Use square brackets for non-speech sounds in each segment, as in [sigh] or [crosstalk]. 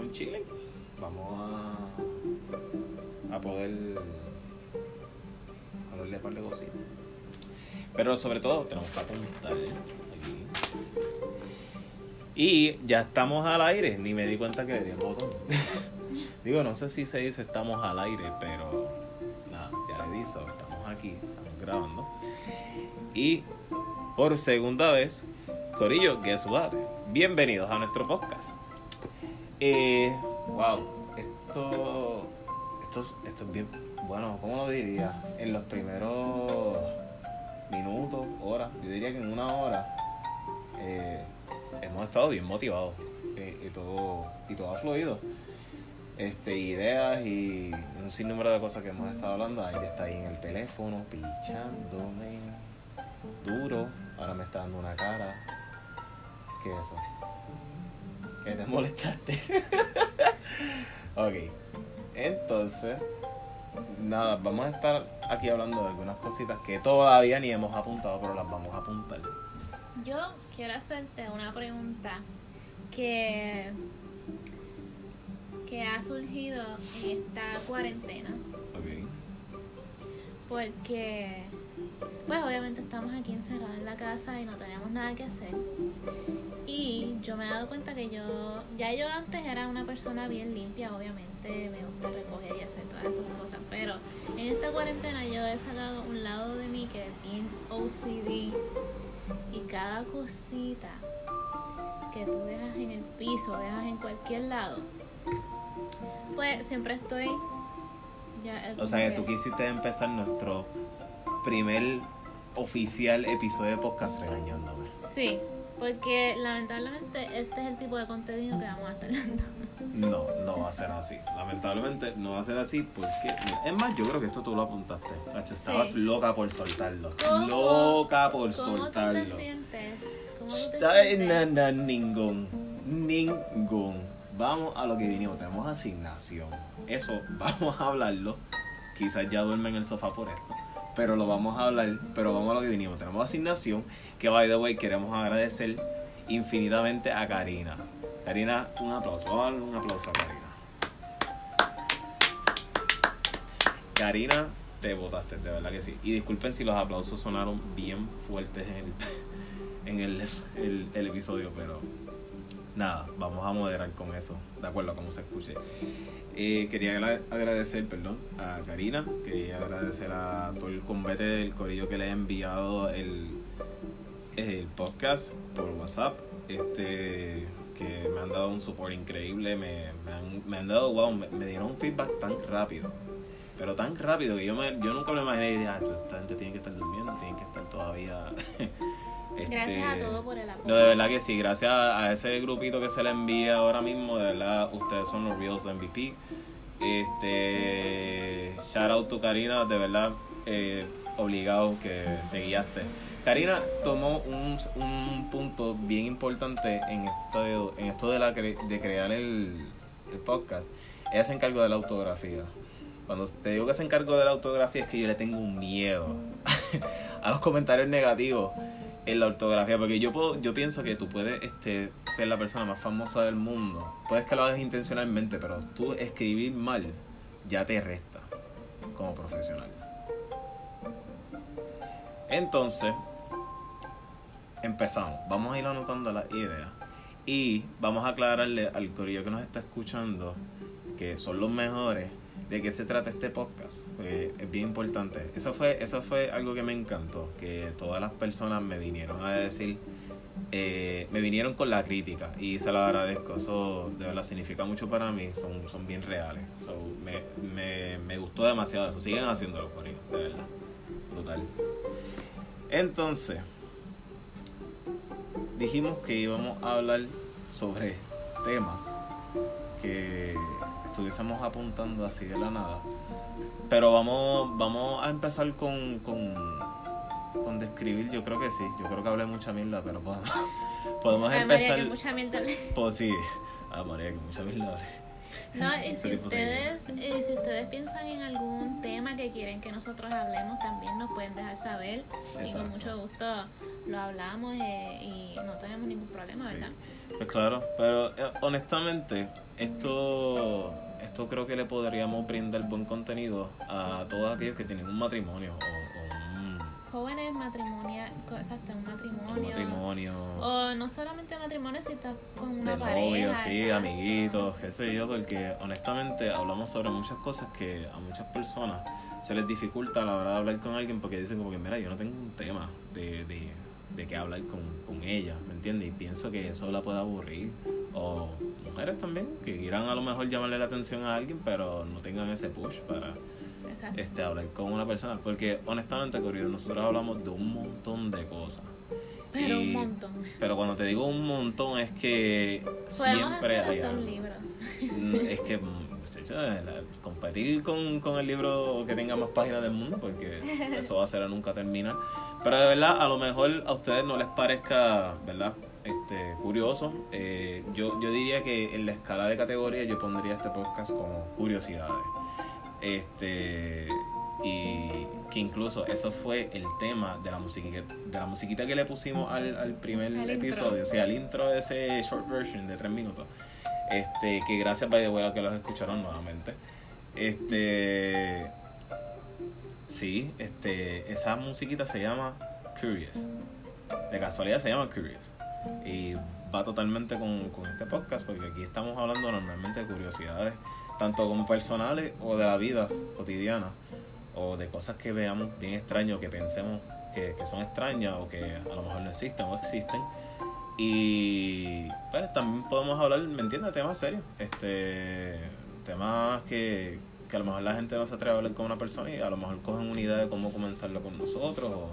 con Chile, vamos a, a poder hablarle un par de cositas. Pero sobre todo tenemos que apuntar ¿eh? aquí. Y ya estamos al aire, ni me di cuenta que le di el botón. [laughs] Digo, no sé si se dice estamos al aire, pero nada, ya le dicho, estamos aquí, estamos grabando. Y por segunda vez, Corillo, guess what? Bienvenidos a nuestro podcast. Eh, wow, esto, esto, esto es bien, bueno, ¿cómo lo diría? En los primeros minutos, horas, yo diría que en una hora, eh, hemos estado bien motivados eh, y, todo, y todo ha fluido. Este, ideas y un sinnúmero de cosas que hemos estado hablando. Ahí está ahí en el teléfono, pichándome duro. Ahora me está dando una cara. ¿Qué es eso? Que te molestaste. [laughs] ok. Entonces, nada, vamos a estar aquí hablando de algunas cositas que todavía ni hemos apuntado, pero las vamos a apuntar. Yo quiero hacerte una pregunta que, que ha surgido en esta cuarentena. Ok. Porque, pues obviamente estamos aquí encerrados en la casa y no tenemos nada que hacer. Y yo me he dado cuenta que yo, ya yo antes era una persona bien limpia, obviamente me gusta recoger y hacer todas esas cosas, pero en esta cuarentena yo he sacado un lado de mí que es bien OCD y cada cosita que tú dejas en el piso, dejas en cualquier lado, pues siempre estoy... Ya, O sea que tú quisiste empezar nuestro primer oficial episodio de podcast regañándome. Sí, porque lamentablemente este es el tipo de contenido que vamos a estar dando. No, no va a ser así. Lamentablemente no va a ser así porque... es más, yo creo que esto tú lo apuntaste. Nacho, estabas Sí. loca por soltarlo. ¿Cómo? Loca por ¿Cómo tú soltarlo. te sientes? ¿Cómo tú te sientes? na- na- ningún. Ningún. Vamos a lo que vinimos. Tenemos asignación. Eso [laughs] vamos a hablarlo. Quizás ya duerme en el sofá por esto. Pero lo vamos a hablar. Pero vamos a lo que vinimos. Tenemos asignación. Que by the way queremos agradecer infinitamente a Karina. Karina, un aplauso. Vamos a darle un aplauso a Karina. Karina, te votaste, de verdad que sí. Y disculpen si los aplausos sonaron bien fuertes en el, [laughs] en el, el- el episodio, pero nada, vamos a moderar con eso, de acuerdo a cómo se escuche. Eh, quería agra- agradecer, perdón, a Karina, quería agradecer a todo el combate del corillo que le he enviado el, el podcast por WhatsApp, este que me han dado un support increíble, me, me han, me han dado, wow, me, dieron un feedback tan rápido, pero tan rápido que yo, me, yo nunca me imaginé "Ah, esta gente tiene que estar durmiendo, tiene que estar todavía... Gracias a este, todos por el apoyo. no, de verdad que sí, gracias a ese grupito que se le envía ahora mismo, de verdad, ustedes son los Reals MVP. Este, shout out to Karina, de verdad, eh, obligado que te guiaste. Karina tomó un, un punto bien importante en esto, en esto de, la, cre- de crear el, el podcast. Ella se encargó de la autografía. Cuando te digo que se encargó de la autografía es que yo le tengo un miedo [laughs] a los comentarios negativos en la ortografía, porque yo puedo, yo pienso que tú puedes este, ser la persona más famosa del mundo. Puedes que lo hagas intencionalmente, pero tú escribir mal ya te resta como profesional. Entonces, empezamos. Vamos a ir anotando las ideas y vamos a aclararle al corillo que nos está escuchando que son los mejores de qué se trata este podcast. porque es bien importante. Eso fue, eso fue algo que me encantó, que todas las personas me vinieron a decir, eh, me vinieron con la crítica y se lo agradezco. Eso de verdad significa mucho para mí, son, son bien reales. Me, me, me gustó demasiado eso. Siguen haciéndolo, Corillo, de verdad. Brutal. Entonces, dijimos que íbamos a hablar sobre temas que estuviésemos apuntando así de la nada. Pero vamos, vamos a empezar con, con, con describir, yo creo que sí, yo creo que hablé mucha mierda, pero podemos, [laughs] podemos Ay, María, empezar. que mucha mierda Pues sí, ah, María, que mucha mierda hablé. No, [laughs] y si ustedes, y si ustedes piensan en algún tema que quieren que nosotros hablemos, también nos pueden dejar saber. Y Exacto. con mucho gusto lo hablamos eh, y no tenemos ningún problema, Sí. ¿verdad? Pues claro, pero eh, honestamente, esto, esto creo que le podríamos brindar buen contenido a todos aquellos que tienen un matrimonio o, o un, Jóvenes matrimonia, co- exacto, un un matrimonio. matrimonio O no solamente matrimonio, si estás con una de pareja. novios, sí, exacto. amiguitos, qué sé yo, porque honestamente hablamos sobre muchas cosas que a muchas personas se les dificulta a la hora de hablar con alguien porque dicen como que, mira, yo no tengo un tema de, de, de qué hablar con, con ella, ¿me entiendes? Y pienso que eso la puede aburrir. O mujeres también, que quieran a lo mejor llamarle la atención a alguien, pero no tengan ese push para Exacto. este, hablar con una persona. Porque honestamente, Corio, nosotros hablamos de un montón de cosas. Pero y- un montón. Pero cuando te digo un montón es que Podemos siempre hacer hay algo. un libro. Mm, Es que muchacho, la- competir con, con el libro que tenga más páginas del mundo, porque [laughs] eso va a ser a nunca terminar. Pero de verdad, a lo mejor a ustedes no les parezca, ¿verdad? Este, curioso. Eh, yo, yo diría que en la escala de categorías yo pondría este podcast como curiosidades. Este y que incluso eso fue el tema de la musiquita, de la musiquita que le pusimos al, al primer Al intro. episodio, o sea, al intro de ese short version de tres minutos. Este, que gracias by the way a que los escucharon nuevamente. Este sí, este, esa musiquita se llama Curious. De casualidad se llama Curious. Y va totalmente con, con este podcast porque aquí estamos hablando normalmente de curiosidades, tanto como personales o de la vida cotidiana, o de cosas que veamos bien extrañas o que pensemos que, que son extrañas o que a lo mejor no existen o existen. Y pues también podemos hablar, ¿me entiendes? Temas serios. Este, temas que, que a lo mejor la gente no se atreve a hablar con una persona y a lo mejor cogen una idea de cómo comenzarlo con nosotros o,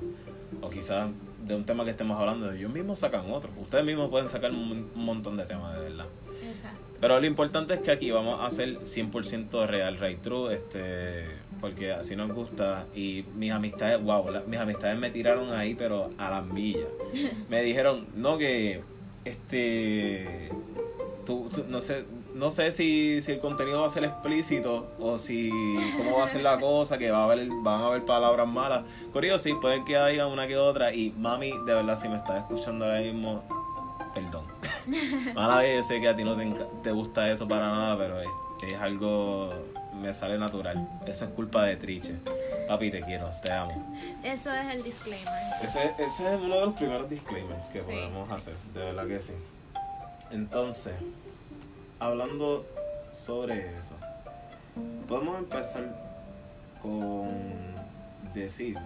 o quizás de un tema que estemos hablando, ellos mismos sacan otro. Ustedes mismos pueden sacar un, un montón de temas, de verdad. Exacto. Pero lo importante es que aquí vamos a hacer 100% real, right true, este, porque así nos gusta. Y mis amistades, wow, la- mis amistades me tiraron ahí, pero a las millas. [laughs] Me dijeron, no, que, este, tú, tú- no sé, no sé si, si el contenido va a ser explícito o si, cómo va a ser la [laughs] cosa, que va a haber, van a haber palabras malas. Curioso, sí, pueden que haya una que otra. Y mami, de verdad, si me estás escuchando ahora mismo, perdón. [laughs] Mala vez, yo sé que a ti no te, gusta eso para nada, pero es, es algo, me sale natural. Eso es culpa de Triche. Papi, te quiero, te amo. Eso es el disclaimer. Ese, ese es uno de los primeros disclaimers que Sí. podemos hacer, de verdad que sí. Entonces, hablando sobre eso, podemos empezar con decir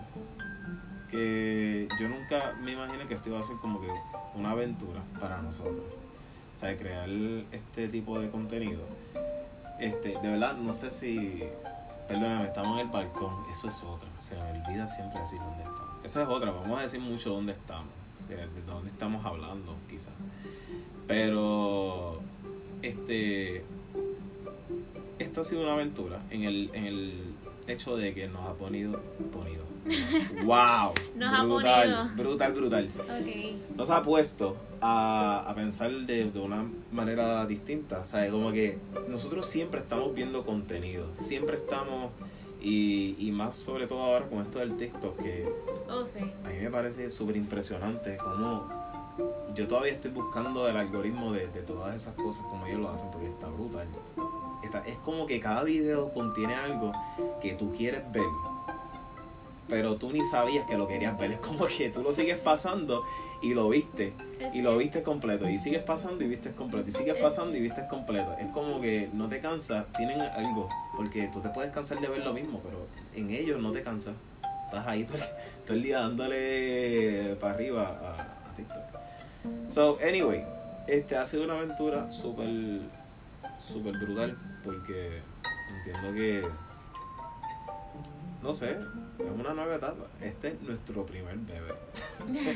que yo nunca me imaginé que esto iba a ser como que una aventura para nosotros. O sea, crear este tipo de contenido. Este, de verdad, no sé si. Perdóname, estamos en el balcón. Eso es otra. Se me olvida siempre decir dónde estamos. Esa es otra. Vamos a decir mucho dónde estamos. De, de dónde estamos hablando, quizás. Pero. Este. Esto ha sido una aventura en el, en el hecho de que nos ha ponido. ponido. [laughs] ¡Wow! Nos ha brutal, ponido. brutal, brutal Ok. nos ha puesto a, a pensar de, de una manera distinta. ¿Sabes? Como que nosotros siempre estamos viendo contenido, siempre estamos, y, y más sobre todo ahora con esto del TikTok, que Oh, sí. a mí me parece súper impresionante como yo todavía estoy buscando el algoritmo de, de todas esas cosas como ellos lo hacen, porque está brutal. Está- es como que cada video contiene algo que tú quieres ver. Pero tú ni sabías que lo querías ver. [laughs] Es como que tú lo sigues pasando y lo viste y lo viste completo y sigues pasando y viste completo y sigues pasando y viste completo es como que no te cansas tienen algo porque tú te puedes cansar de ver lo mismo pero en ellos no te cansas estás ahí todo el, [laughs] todo el día dándole para arriba a, a TikTok so anyway este ha sido una aventura súper súper brutal porque entiendo que no sé es una nueva etapa este es nuestro primer bebé [laughs]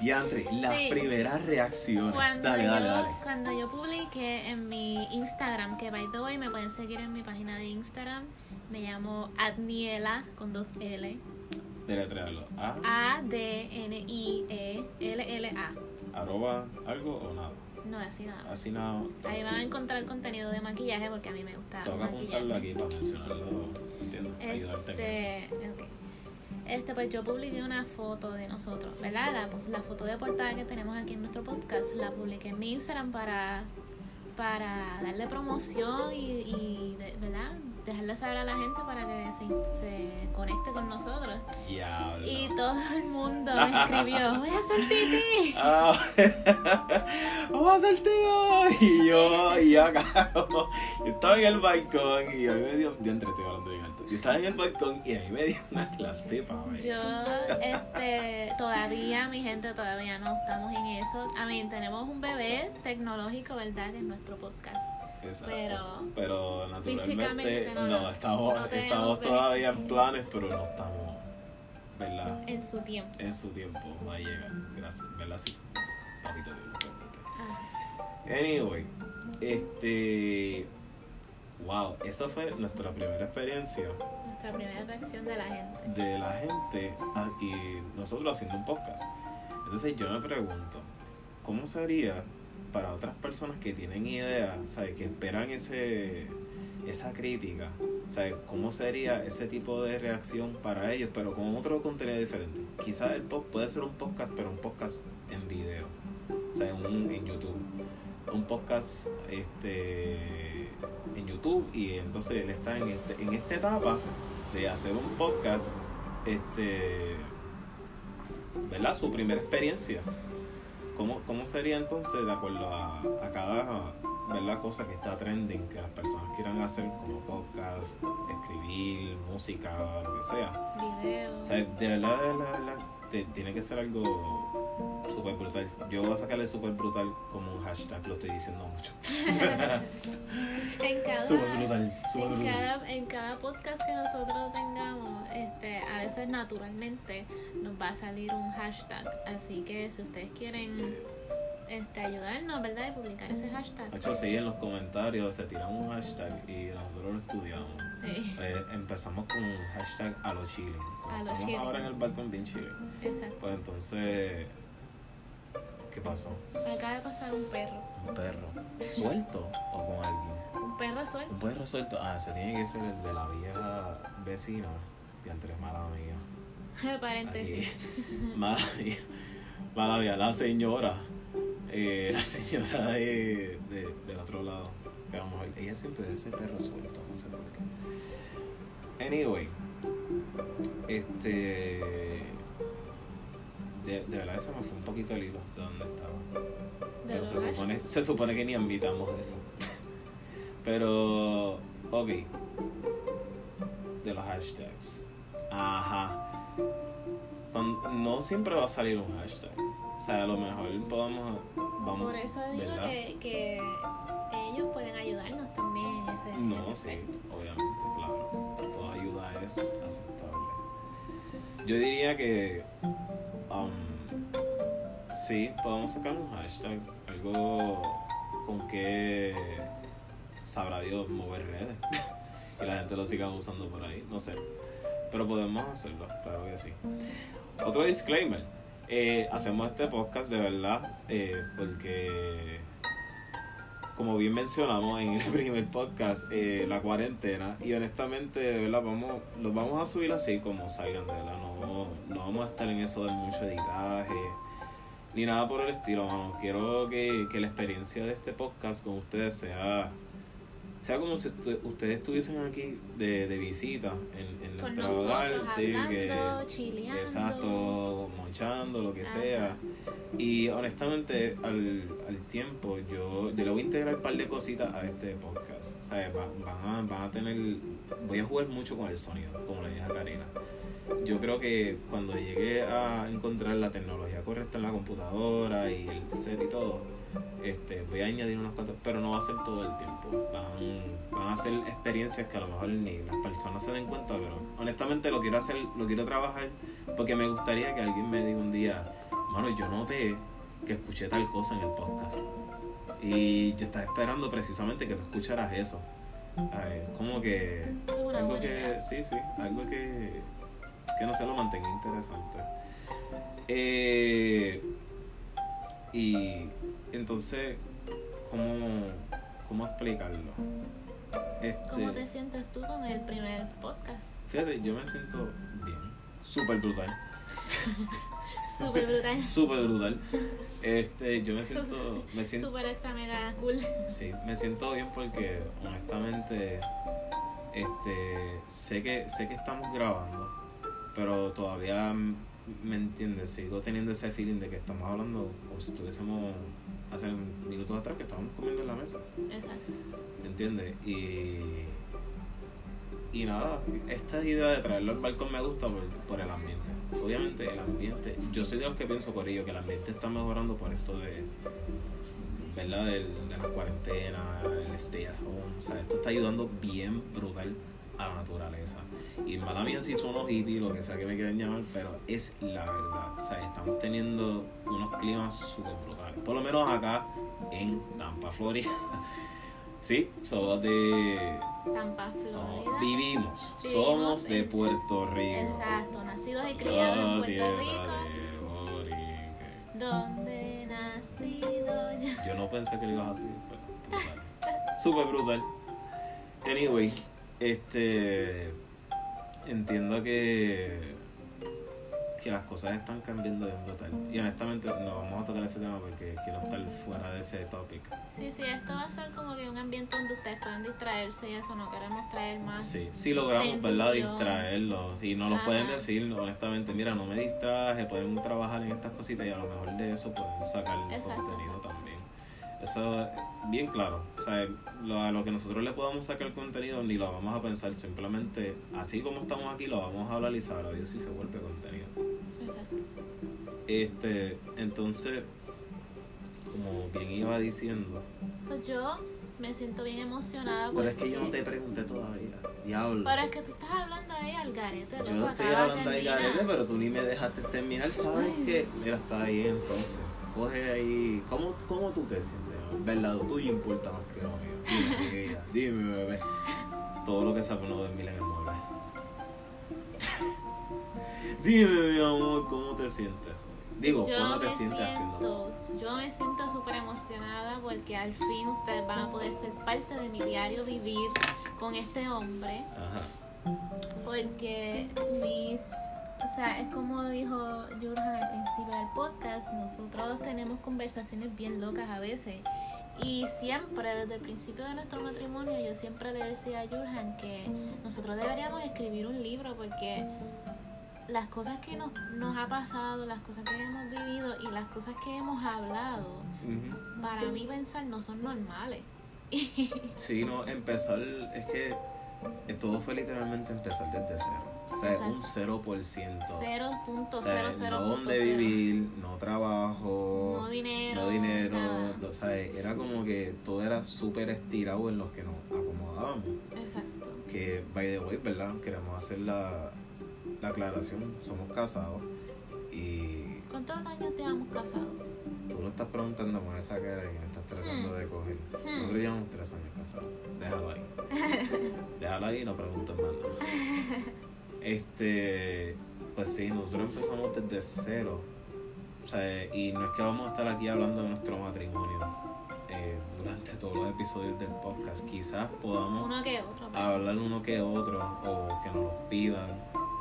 Diantre, las Sí. primeras reacciones. Cuando, dale, yo, dale, dale. cuando yo publiqué en mi Instagram, que by the way me pueden seguir en mi página de Instagram, me llamo Adniela con dos L. Deletrearlo. A, A-D-N-I-E-L-L-A. arroba algo o nada. No, así nada. Así nada. Ahí van a encontrar contenido de maquillaje porque a mí me gusta Tengo que apuntarlo aquí para mencionarlo. ¿Entiendes? Ayudarte en eso. Este, ok. Este, pues yo publiqué una foto de nosotros, ¿verdad? La, la foto de portada que tenemos aquí en nuestro podcast la publiqué en mi Instagram para, para darle promoción y, y de- ¿verdad? dejarle saber a la gente para que se, se conecte con nosotros. Diablo. Y todo el mundo me [laughs] escribió, voy a hacer titi. Ah, [laughs] vamos a hacer tío. Y yo, y yo acá, yo estaba en el balcón y a mí me dio, diantre, estoy hablando alto. Yo estaba en el balcón y a mí me dio una clase, pa' ver. Yo, este, todavía, mi gente, todavía no estamos en eso. A mí, tenemos un bebé tecnológico, ¿verdad? Que es nuestro podcast. Exacto. pero Pero naturalmente no no, estamos, no estamos todavía en planes, pero no estamos, ¿verdad? En su tiempo. En su tiempo va a llegar, gracias, ¿verdad? Sí, papito Dios lo Anyway, este. Wow, esa fue nuestra primera experiencia nuestra primera reacción de la gente. de la gente a- y nosotros haciendo un podcast. Entonces yo me pregunto, ¿cómo sería para otras personas que tienen ideas, ¿sabes? que esperan ese, esa crítica? ¿sabes? ¿Cómo sería ese tipo de reacción para ellos, pero con otro contenido diferente? Quizás el podcast puede ser un podcast, pero un podcast en video, o sea, en, un- en YouTube. Un podcast este, en YouTube y entonces él está en, este, en esta etapa de hacer un podcast, este, ¿verdad? Su primera experiencia. ¿Cómo, cómo sería entonces de acuerdo a, a cada ¿verdad? cosa que está trending, que las personas quieran hacer como podcast, escribir, música, lo que sea? Videos. O sea, de verdad, de verdad, de verdad, tiene que ser algo súper brutal. Yo voy a sacarle súper brutal como un hashtag, lo estoy diciendo mucho. [laughs] en cada, Súper brutal, en brutal. cada, en cada podcast que nosotros tengamos, este, a veces naturalmente nos va a salir un hashtag. Así que si ustedes quieren este, ayudarnos, ¿verdad? Y publicar ese hashtag. De hecho, sí, en los comentarios se tiran un hashtag y nosotros lo estudiamos. Sí, Eh, empezamos con un hashtag a lo chilling. Como A lo estamos chilling. ahora en el balcón bien chilling. exacto. Pues entonces, ¿qué pasó? Acaba de pasar un perro. ¿Un perro suelto o con alguien? Un perro suelto. Un perro suelto. Ah, ese tiene que ser el de la vieja vecina. Y entre mala. [laughs] Paréntesis. Aquí. Mala mía. Mala mía, la señora. Eh, la señora de, de, del otro lado. Que a lo mejor ella siempre de ese perro suelto, no sé por qué. Anyway. Este. De, de verdad se me fue un poquito el hilo de dónde estaba. De Pero se supone, se supone que ni invitamos eso. [laughs] Pero, ok. De los hashtags. Ajá. No siempre va a salir un hashtag. O sea, a lo mejor podemos. Vamos, Por eso digo que, que ellos pueden ayudarnos también en ese, en No, ese sí, aspecto. obviamente, claro. Toda ayuda es aceptable. Yo diría que. Um, sí, podemos sacar un hashtag. Algo con que sabrá Dios mover redes. [laughs] y la gente lo siga usando por ahí. No sé. Pero podemos hacerlo, claro que sí. Otro disclaimer. Eh, hacemos este podcast de verdad eh, porque como bien mencionamos en el [laughs] primer podcast, eh, la cuarentena, y honestamente, de verdad, vamos, los vamos a subir así como salgan, de verdad, no, no vamos a estar en eso de mucho editaje, ni nada por el estilo, mano. Quiero que, que la experiencia de este podcast con ustedes sea, sea como si ustedes estuviesen aquí de, de visita en, nuestro hogar, sí, que, chileando. exacto, monchando, lo que Ajá. sea. Y honestamente, al, al tiempo, yo, yo le voy a integrar un par de cositas a este podcast. O sea, va- van, a, van a tener. Voy a jugar mucho con el sonido, como le dije a Karina. Yo creo que cuando llegue a encontrar la tecnología correcta en la computadora y el set y todo, este, voy a añadir unas cuantas, pero no va a ser todo el tiempo. Van, van a ser experiencias que a lo mejor ni las personas se den cuenta, pero honestamente lo quiero hacer, lo quiero trabajar porque me gustaría que alguien me diga un día, mano, yo noté que escuché tal cosa en el podcast. Y yo estaba esperando precisamente que tú escucharas eso. Ay, como que algo que sí sí algo que que no se lo mantenga interesante Eh, y entonces cómo cómo explicarlo este ¿Cómo te sientes tú con el primer podcast? fíjate yo me siento bien súper brutal [laughs] Súper brutal. [laughs] Súper brutal. Este, yo me siento, me siento, Súper mega cool. sí, me siento bien porque honestamente, este, sé que, sé que estamos grabando, pero todavía me entiendes, sigo teniendo ese feeling de que estamos hablando como si estuviésemos hace minutos atrás que estábamos comiendo en la mesa. Exacto. ¿Me entiendes? Y, y nada, esta idea de traerlo al balcón me gusta por, por el ambiente. Obviamente el ambiente, yo soy de los que pienso por ello, que el ambiente está mejorando por esto de, ¿verdad? Del- de la cuarentena, el stay at home. O sea, esto está ayudando bien brutal a la naturaleza. Y mala mía si son los hippies, lo que sea que me quieran llamar, pero es la verdad. O sea, estamos teniendo unos climas súper brutales. Por lo menos acá en Tampa, Florida. [laughs] Sí, somos de. Tampa, somos- Florida. vivimos, Vivimos somos de Puerto Rico. Exacto, nacidos y criados en Puerto Rico. de. Donde nacido yo. Yo no pensé que lo ibas a decir, pero brutal. Súper brutal. Anyway, este. Entiendo que. Que las cosas están cambiando bien brutal. Y honestamente, no vamos a tocar ese tema porque quiero estar fuera de ese topic. Sí, sí, esto va a ser como que un ambiente donde ustedes pueden distraerse y eso, no queremos traer más. Sí, si logramos, ¿verdad? Tensión. Distraerlos. Si no los pueden decir, honestamente, mira, no me distraje, pueden trabajar en estas cositas y a lo mejor de eso podemos sacar Exacto, contenido exacto. también. Eso es bien claro. O sea, lo, a lo que nosotros le podamos sacar contenido ni lo vamos a pensar. Simplemente, así como estamos aquí, lo vamos a hablar y sabrá Dios si se vuelve contenido. Exacto. Este, entonces, como bien iba diciendo, Pues yo me siento bien emocionada. pero es que yo no te pregunté todavía. Diablo. Pero es que tú estás hablando ahí al garete, Yo estoy acabas hablando ahí terminar. garete, pero tú ni me dejaste terminar, ¿sabes qué? Mira, está ahí entonces. Coge ahí. ¿Cómo, cómo tú te sientes? El lado tuyo importa más que lo mío. Dime, [laughs] chiquilla, dime, bebé. Todo lo que sabe no dormir en el mueble. [laughs] dime, mi amor, ¿cómo te sientes? Digo, Yo ¿cómo te sientes haciendo? siento, yo me siento súper emocionada porque al fin ustedes van a poder ser parte de mi diario vivir con este hombre. Ajá. Porque mis, o sea, es como dijo Jurgen al principio del podcast, nosotros tenemos conversaciones bien locas a veces. Y siempre, desde el principio de nuestro matrimonio, yo siempre le decía a Jurgen que nosotros deberíamos escribir un libro porque las cosas que nos, nos ha pasado, las cosas que hemos vivido y las cosas que hemos hablado, para mí pensar no son normales. Sí, no, empezar, es que eh, todo fue literalmente empezar desde cero. O sea, un 0%. O 0.00. sea, no dónde vivir, no trabajo, No dinero. no dinero. O sea, era como que todo era súper estirado en los que nos acomodábamos. Exacto. Que, by the way, ¿verdad? Queremos hacer la, la aclaración. Somos casados y ¿Cuántos años llevamos casados? tú lo estás preguntando con esa cara que me estás tratando de coger. Hmm. Nosotros llevamos tres años casados. Déjalo ahí. [laughs] Déjalo ahí y no preguntes más nada. [laughs] Este, pues sí, nosotros empezamos desde cero. O sea, y no es que vamos a estar aquí hablando de nuestro matrimonio eh, durante todos los episodios del podcast. Quizás podamos Uno que otro. pero- hablar uno que otro, o que nos lo pidan,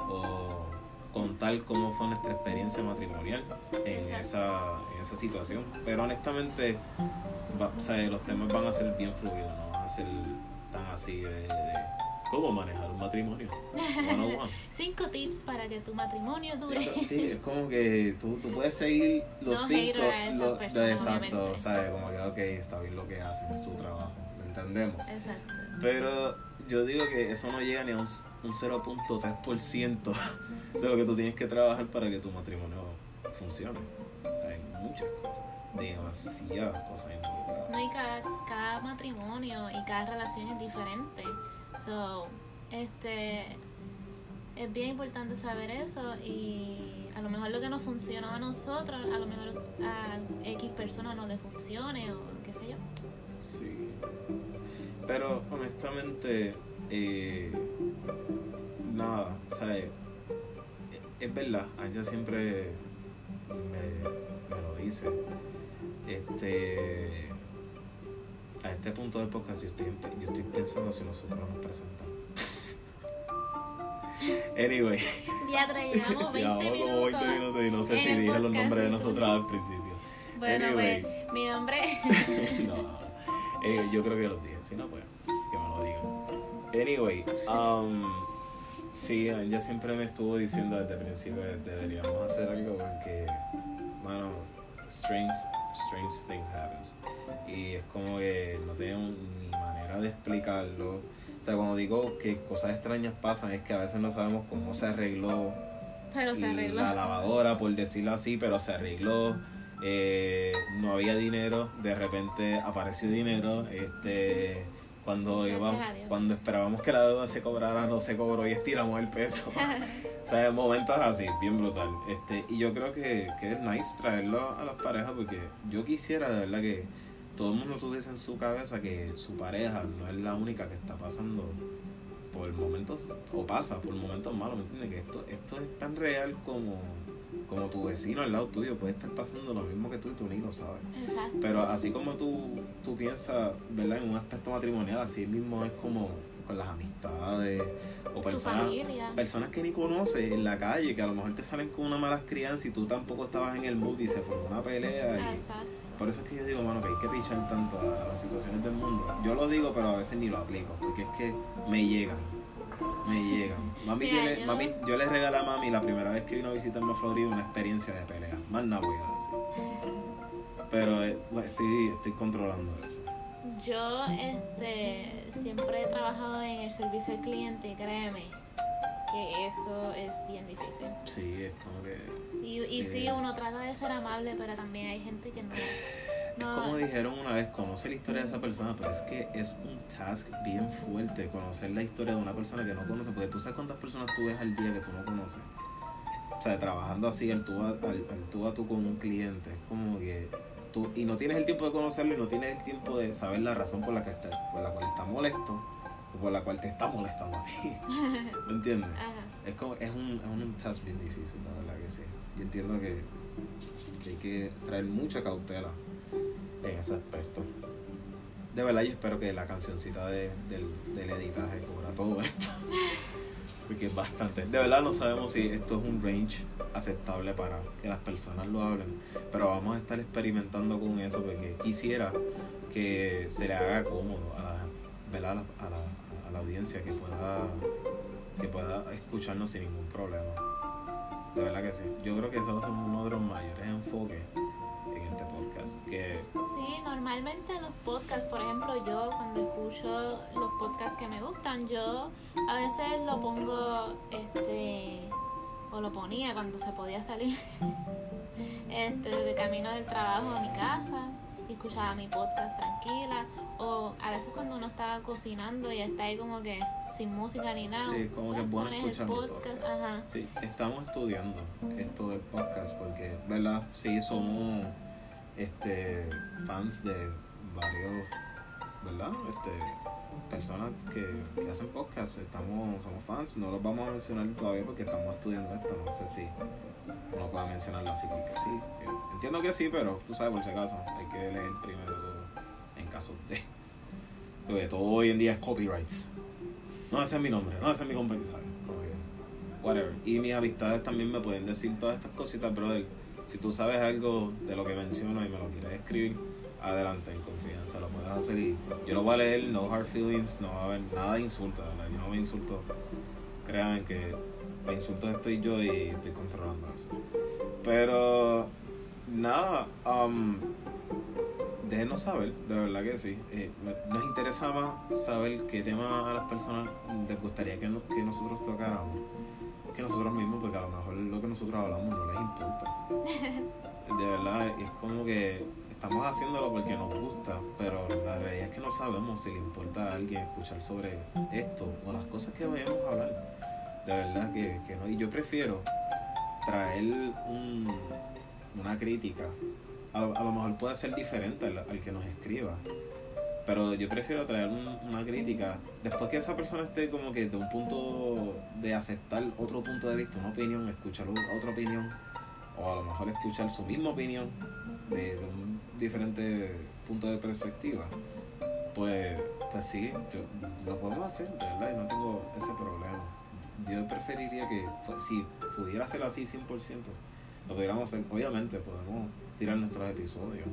o contar cómo fue nuestra experiencia matrimonial en esa, en esa situación. Pero honestamente, va- o sea, los temas van a ser bien fluidos, no van a ser tan así de, de cómo manejar un matrimonio. One on one. [laughs] Cinco tips para que tu matrimonio dure. Sí, sí, es como que tú, tú puedes seguir los No cinco. lo- personas, exacto, obviamente. ¿sabes? Como que, ok, está bien lo que hacen, es tu trabajo, ¿lo entendemos? Exacto. Pero yo digo que eso no llega ni a un, un 0.3% [laughs] de lo que tú tienes que trabajar para que tu matrimonio funcione. O sea, hay muchas cosas, demasiadas cosas involucradas. No, y cada, cada matrimonio y cada relación es diferente. So, este, es bien importante saber eso y a lo mejor lo que nos funcionó a nosotros, a lo mejor a X persona no le funcione o qué sé yo. Sí. Pero honestamente, eh, nada, o sea, es, es verdad, ella siempre me lo dice. Este, a este punto del podcast yo estoy, yo estoy pensando si nosotros nos presentamos. [laughs] anyway, Ya llevamos 20 Llevamos como minutos. 20 minutos y no sé si dije los nombres de nosotras al principio. Bueno, Anyway. pues mi nombre [laughs] no, eh, yo creo que los dije. Si no, pues, que me lo digan. Anyway, um, sí, ella siempre me estuvo diciendo desde el principio que deberíamos hacer algo porque, mano, strange, strange things happens. Y es como que no tengo ni manera de explicarlo. O sea, cuando digo que cosas extrañas pasan, es que a veces no sabemos cómo se arregló pero se arregló. la lavadora, por decirlo así, pero se arregló. Eh, no había dinero, de repente apareció dinero. Este, cuando íbamos- cuando esperábamos que la deuda se cobrara, no se cobró y estiramos el peso. [laughs] o sea, momentos así, bien brutal. Este, y yo creo que, que es nice traerlo a las parejas porque yo quisiera de verdad que todo el mundo tuviese en su cabeza que su pareja no es la única que está pasando por momentos, o pasa por momentos malos, ¿me entiendes? Que esto, esto es tan real como, como tu vecino al lado tuyo puede estar pasando lo mismo que tú y tú ni lo sabes. Exacto. Pero así como tú, tú piensas, ¿verdad? En un aspecto matrimonial, así mismo es como con las amistades o tu personas, personas que ni conoces en la calle, que a lo mejor te salen con una mala crianza y tú tampoco estabas en el mood y se formó una pelea. Y. por eso es que yo digo, mano, que hay que pichar tanto a, a las situaciones del mundo. Yo lo digo, pero a veces ni lo aplico, porque es que me llegan. Me llegan. [laughs] Mami, Mira, tiene- yo- mami, yo le regalé a mami la primera vez que vino a visitarme a Florida una experiencia de pelea. Más nada voy a decir. Pero eh, estoy, estoy controlando eso. Yo este siempre he trabajado en el servicio al cliente créeme que eso es bien difícil. Sí, es como que. Y, y sí, Eh. uno trata de ser amable, pero también hay gente que no. Es como dijeron una vez, conoce la historia de esa persona, pero es que es un task bien fuerte conocer la historia de una persona que no conoce, porque tú sabes cuántas personas tú ves al día que tú no conoces. O sea, trabajando así al tú a, al, al tú, a tú con un cliente, es como que tú, y no tienes el tiempo de conocerlo y no tienes el tiempo de saber la razón por la que está, por la cual está molesto por la cual te está molestando a ti. [laughs] ¿Me entiendes? Ajá. Es como, es un, es un task bien difícil, la verdad que sí. Yo entiendo que, que hay que traer mucha cautela en ese aspecto. De verdad, yo espero que la cancioncita de, del, del editaje cubra todo esto. [laughs] Porque es bastante. De verdad, no sabemos si esto es un range aceptable para que las personas lo hablen. Pero vamos a estar experimentando con eso porque quisiera que se le haga cómodo a a la, a la- a audiencia que pueda, que pueda escucharnos sin ningún problema. De verdad que sí. Yo creo que eso va a ser uno de los mayores enfoques en este podcast. Que Sí, normalmente en los podcasts, por ejemplo, yo cuando escucho los podcasts que me gustan, yo a veces lo pongo, este, o lo ponía cuando se podía salir, [laughs] este, de camino del trabajo a mi casa, y escuchaba mi podcast tranquila, o a veces cuando uno está cocinando y está ahí como que sin música ni nada, Sí, como que es bueno escuchar el podcast, podcast. ajá. Sí, estamos estudiando esto del podcast porque, ¿verdad? Sí, somos este, fans de varios, ¿verdad? Este, personas que, que hacen podcast. Estamos, somos fans, no los vamos a mencionar todavía porque estamos estudiando esto. No sé si uno pueda mencionarlo así porque sí. entiendo que sí, pero tú sabes, por si acaso, hay que leer primero en caso de. Todo hoy en día es copyrights. No, ese es mi nombre, no, ese es mi compañía, whatever. Y mis amistades también me pueden decir todas estas cositas, brother. Si tú sabes algo de lo que menciono y me lo quieres escribir, adelante, en confianza, lo puedes hacer. Y yo lo voy a leer, no hard feelings, no va a haber nada de insulto, ¿verdad? Yo no me insulto. Créanme que para insultos estoy yo y estoy controlando eso. Pero, nada, um, déjenos saber, de verdad que sí. Eh, nos interesa más saber qué tema a las personas les gustaría que, no- que nosotros tocáramos que nosotros mismos, porque a lo mejor lo que nosotros hablamos no les importa. [laughs] De verdad, es como que estamos haciéndolo porque nos gusta, pero la realidad es que no sabemos si le importa a alguien escuchar sobre esto o las cosas que vayamos a hablar. De verdad que, que no. Y yo prefiero traer un, una crítica. A lo, a lo mejor puede ser diferente al, que nos escriba. Pero yo prefiero traer un- una crítica después que esa persona esté como que de un punto de aceptar otro punto de vista, una opinión, escuchar otra opinión, o a lo mejor escuchar su misma opinión de, de un diferente punto de perspectiva. Pues, pues sí, yo- lo podemos hacer, de verdad, y no tengo ese problema. Yo preferiría que si pudiera ser así 100%, lo pudiéramos hacer. Obviamente podemos tirar nuestros episodios,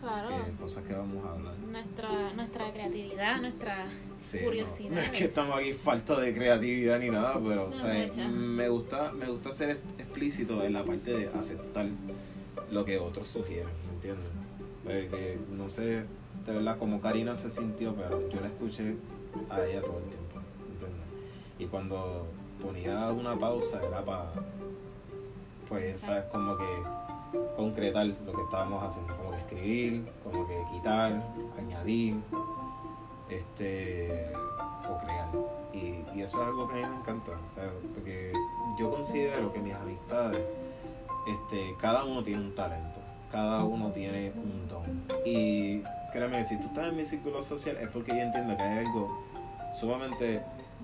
Claro. que cosas que vamos a hablar. Nuestra, nuestra creatividad, nuestra Sí, curiosidad. No, no es que estamos aquí falta de creatividad ni nada, pero No, o sea, mucha. me gusta me gusta ser explícito en la parte de aceptar lo que otros sugieren, ¿me entiendes? Porque no sé de verdad cómo Karina se sintió, pero yo la escuché a ella todo el tiempo. Y cuando ponía una pausa era para, pues, ¿sabes? Como que concretar lo que estábamos haciendo, como que escribir, como que quitar, añadir, este, o crear. Y, eso es algo que a mí me encanta, sea, porque yo considero que mis amistades, este, cada uno tiene un talento, cada uno tiene un don. Y créeme, si tú estás en mi círculo social es porque yo entiendo que hay algo sumamente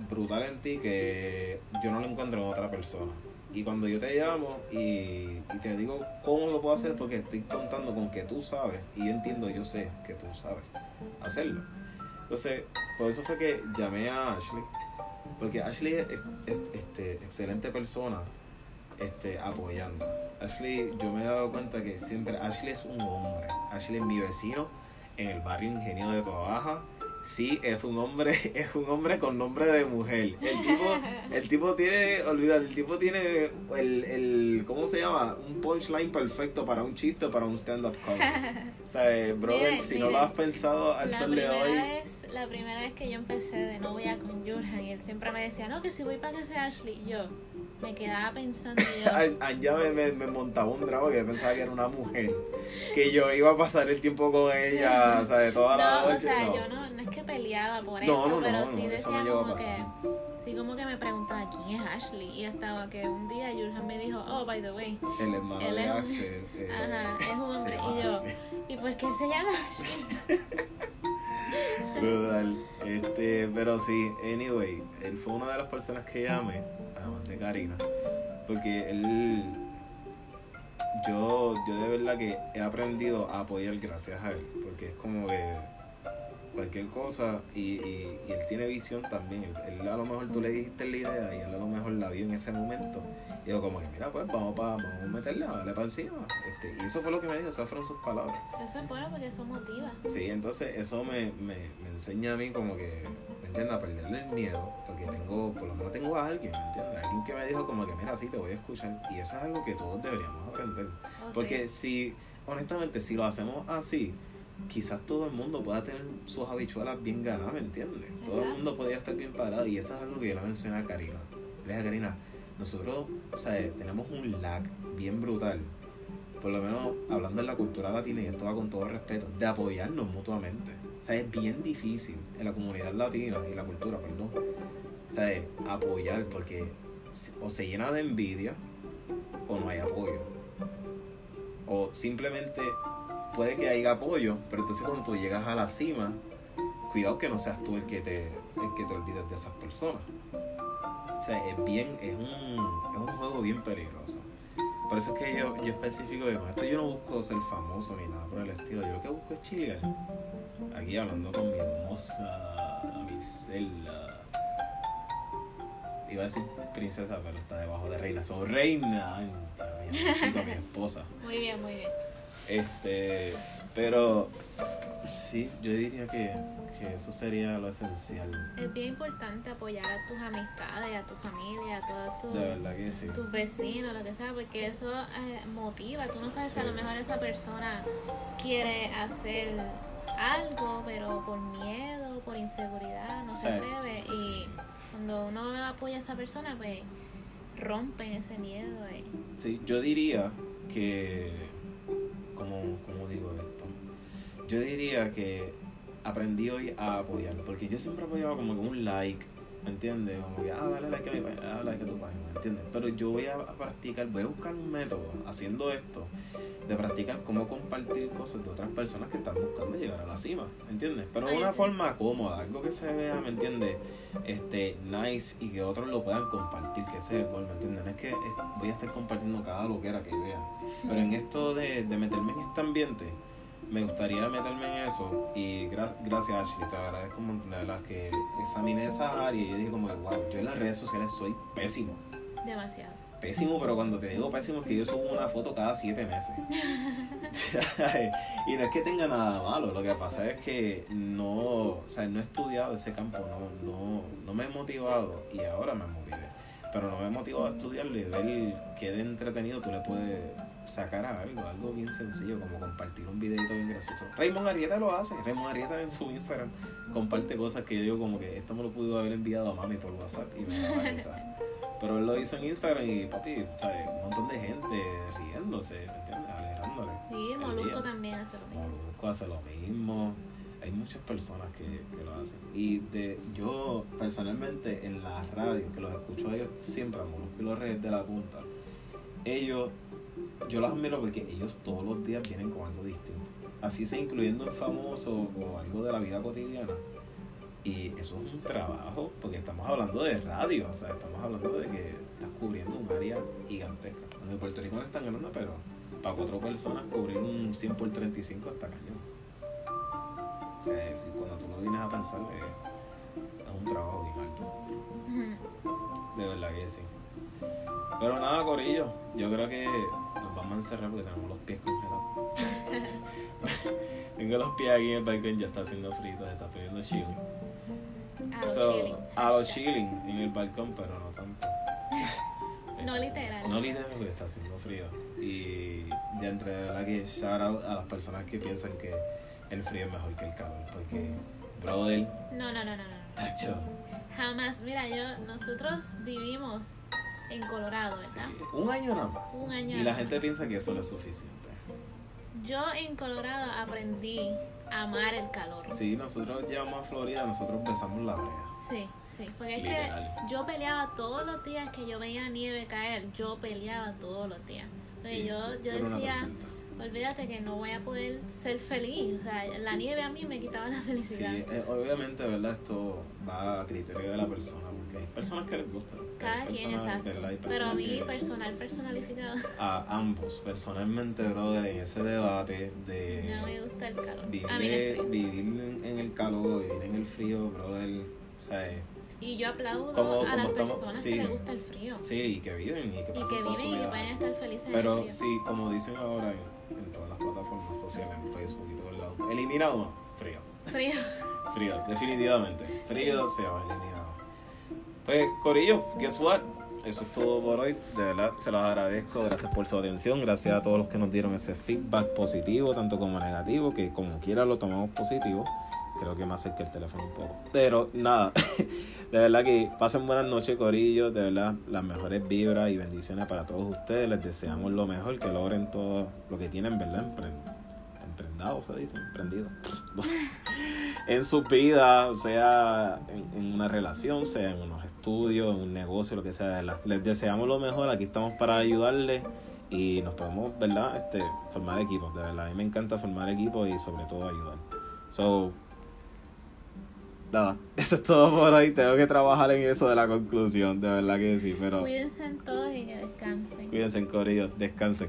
brutal en ti que yo no lo encuentro en otra persona. Y cuando yo te llamo y, y te digo cómo lo puedo hacer, porque estoy contando con que tú sabes, y entiendo, yo sé que tú sabes hacerlo. Entonces, por eso fue que llamé a Ashley, porque Ashley es, es- este, excelente persona este, apoyando. Ashley, yo me he dado cuenta que siempre Ashley es un hombre. Ashley es mi vecino en el barrio Ingenio de Baja. Sí, es un hombre, [laughs] es un hombre con nombre de mujer. El tipo, el tipo tiene, olvida, el tipo tiene el, el, ¿cómo se llama? Un punchline perfecto para un chiste, para un stand-up comedy. O sea, eh, [laughs] brother, Miren, si no lo has pensado al la sol de hoy, vez, la primera vez que yo empecé de novia con Jurgen, y él siempre me decía, no, que si voy para que sea Ashley, yo me quedaba pensando, yo, [laughs] Anja me, me, me montaba un drama que pensaba que era una mujer. Que yo iba a pasar el tiempo con ella, [laughs] o sea, de toda la no, noche. o sea, no. yo no, no es que peleaba por No, eso, pero sí eso decía a como que, sí como que me preguntaba quién es Ashley, y hasta que un día Jurgen me dijo, oh, by the way, El hermano Él de es un- Axel. [laughs] eh, ajá, es un hombre, y yo, Ashley. ¿y por qué se llama Ashley? Brutal. Este, pero sí, anyway, él fue una de las personas que llamé, además de Karina, porque él, yo, yo de verdad que he aprendido a apoyar gracias a él, porque es como que cualquier cosa y, y, y él tiene visión también, él, él a lo mejor tú le dijiste la idea y él a lo mejor la vio en ese momento. Y yo como que, mira, pues vamos, pa, vamos a meterle, a darle para encima. Este, y eso fue lo que me dijo, esas fueron sus palabras. Eso es bueno porque eso motiva. Sí, entonces eso me, me, me enseña a mí como que, ¿me entiendes? A perderle el miedo, porque tengo, por lo menos tengo a alguien, ¿me entiendes? Alguien que me dijo como que, mira, sí, te voy a escuchar. Y eso es algo que todos deberíamos aprender. Oh, Porque sí. si, honestamente, si lo hacemos así, quizás todo el mundo pueda tener sus habichuelas bien ganadas, ¿me entiendes? Todo el mundo podría estar bien parado. Y eso es algo que yo le mencioné a Karina. Le dije a Karina, nosotros, sea, tenemos un lag bien brutal. Por lo menos hablando en la cultura latina, y esto va con todo respeto, de apoyarnos mutuamente. O sea, es bien difícil en la comunidad latina y la cultura, perdón. O sea, es apoyar porque o se llena de envidia o no hay apoyo. O simplemente puede que haya apoyo, pero entonces cuando tú llegas a la cima, cuidado que no seas tú el que te, el que te olvides de esas personas. O sea, es bien, es un, es un juego bien peligroso. Por eso es que yo, yo especifico que con esto yo no busco ser famoso ni nada por el estilo. Yo lo que busco es chilear. Aquí hablando con mi hermosa Misela. Iba a decir princesa, pero está debajo de reina. Soy reina. Ancha, [laughs] mi mi esposa. Muy bien, muy bien. Este, pero sí, yo diría que, que eso sería lo esencial. Es bien importante apoyar a tus amistades, a tu familia, a todos tus, sí. tus vecinos, lo que sea, porque eso eh, motiva. Tú no sabes si a lo mejor esa persona quiere hacer algo, pero por miedo, por inseguridad, no se Sí, atreve. Y cuando uno apoya a esa persona, pues rompen ese miedo. Y, Sí, yo diría que, como, como digo esto, yo diría que aprendí hoy a apoyar, porque yo siempre apoyaba como con un like, ¿me entiendes? Como que, ah, dale like a mi página, ah, like a tu página, ¿me entiendes? Pero yo voy a practicar, voy a buscar un método haciendo esto, de practicar cómo compartir cosas de otras personas que están buscando llegar a la cima, ¿me entiendes? Pero de una forma cómoda, algo que se vea, ¿me entiendes? Este, nice y que otros lo puedan compartir, que sea igual, ¿me entiendes? No es que voy a estar compartiendo cada lo que era que vea. Pero en esto de, de meterme en este ambiente, me gustaría meterme en eso y gra- gracias Ashley, te agradezco un montón de verdad que examiné esa área y yo dije como wow, yo en las redes sociales soy pésimo. Demasiado. Pésimo, pero cuando te digo pésimo es que yo subo una foto cada siete meses. [laughs] y no es que tenga nada malo, lo que pasa es que no, o sea, no he estudiado ese campo, no, no, no me he motivado y ahora me motivé. Pero no me he motivado a estudiarlo y ver qué de entretenido tú le puedes sacar algo, algo bien sencillo, como compartir un videito bien gracioso. Raymond Arieta lo hace, Raymond Arieta en su Instagram comparte cosas que yo digo como que esto me lo pudo haber enviado a mami por WhatsApp y me daba risa. [laughs] Pero él lo hizo en Instagram y papi, ¿sabes? Un montón de gente riéndose, ¿me entiendes? Alegrándole. Sí, Molusco también hace lo mismo. Molusco hace lo mismo. Hay muchas personas que, que lo hacen. Y de yo, personalmente, en la radio, que los escucho a ellos siempre, a Molusco y los Reyes de la Punta, ellos, yo los admiro porque ellos todos los días vienen con algo distinto. Así sea incluyendo un famoso o algo de la vida cotidiana. Y eso es un trabajo, porque estamos hablando de radio, o sea, estamos hablando de que estás cubriendo un área gigantesca. En Puerto Rico no están ganando, pero para cuatro personas cubrir un 100 por 35 hasta cañón. O sea, cuando tú lo vienes a pensar, es un trabajo bien alto. De verdad que sí. Pero nada, Corillo, yo creo que nos vamos a encerrar porque tenemos los pies congelados. [laughs] Tengo los pies aquí en el balcón, ya está haciendo frito, se está pidiendo chilling. A los So, chilling. A los chilling en el balcón, pero no tanto. [laughs] No literal. No literal porque está haciendo frío. Y de entre verdad que shout out a las personas que piensan que el frío es mejor que el calor. Porque, brother, No, no, no, no, no. tacho. Jamás. Mira, yo, nosotros vivimos en Colorado, sí, ¿verdad? un año nada más. Un año. Y la gente más. piensa que eso no es suficiente. Yo en Colorado aprendí a amar el calor. Sí, nosotros llegamos a Florida, nosotros besamos la brea. Sí, sí. Porque es Literal. que yo peleaba todos los días que yo veía nieve caer. Yo peleaba todos los días. Entonces Sí, yo, yo decía. Olvídate que no voy a poder ser feliz. O sea, la nieve a mí me quitaba la Sí, felicidad. eh, obviamente, ¿verdad? Esto va a criterio de la persona, porque hay personas que les gusta. o sea, hay Cada quien, exacto. Pero a mí, que- personal, personalificado, a ambos, personalmente, brother, en ese debate de no me gusta el calor. vivir, A mí el frío. vivir en, en el calor, vivir en el frío, brother, o sea, Y yo aplaudo Como- a las estamos- personas sí. que les gusta el frío. sí, y que viven y que Y que viven y que vida. pueden estar felices en Pero el frío. sí, como dicen ahora en, en todas las plataformas sociales, en Facebook y todos lados, elimina uno, frío. Frío. [laughs] Frío, definitivamente. Frío se va eliminado. Pues, Corillo, guess what? Eso es todo por hoy. De verdad, se los agradezco. Gracias por su atención. Gracias a todos los que nos dieron ese feedback positivo, tanto como negativo, que como quiera lo tomamos positivo. Creo que me acerqué el teléfono un poco. Pero nada, [laughs] de verdad que pasen buenas noches, Corillo. De verdad, las mejores vibras y bendiciones para todos ustedes. Les deseamos lo mejor, que logren todo lo que tienen, ¿verdad? Empren- Emprendado, se dice, emprendido. [laughs] en su vida, sea en, una relación, sea en unos estudios, en un negocio, lo que sea. Les deseamos lo mejor, aquí estamos para ayudarles y nos podemos, ¿verdad? Este, formar equipos, de verdad. A mí me encanta formar equipos y sobre todo ayudar. So, nada, [laughs] eso es todo por hoy. Tengo que trabajar en eso de la conclusión, de verdad que sí, pero... Cuídense todos y que descansen. Cuídense, Corillo, descansen.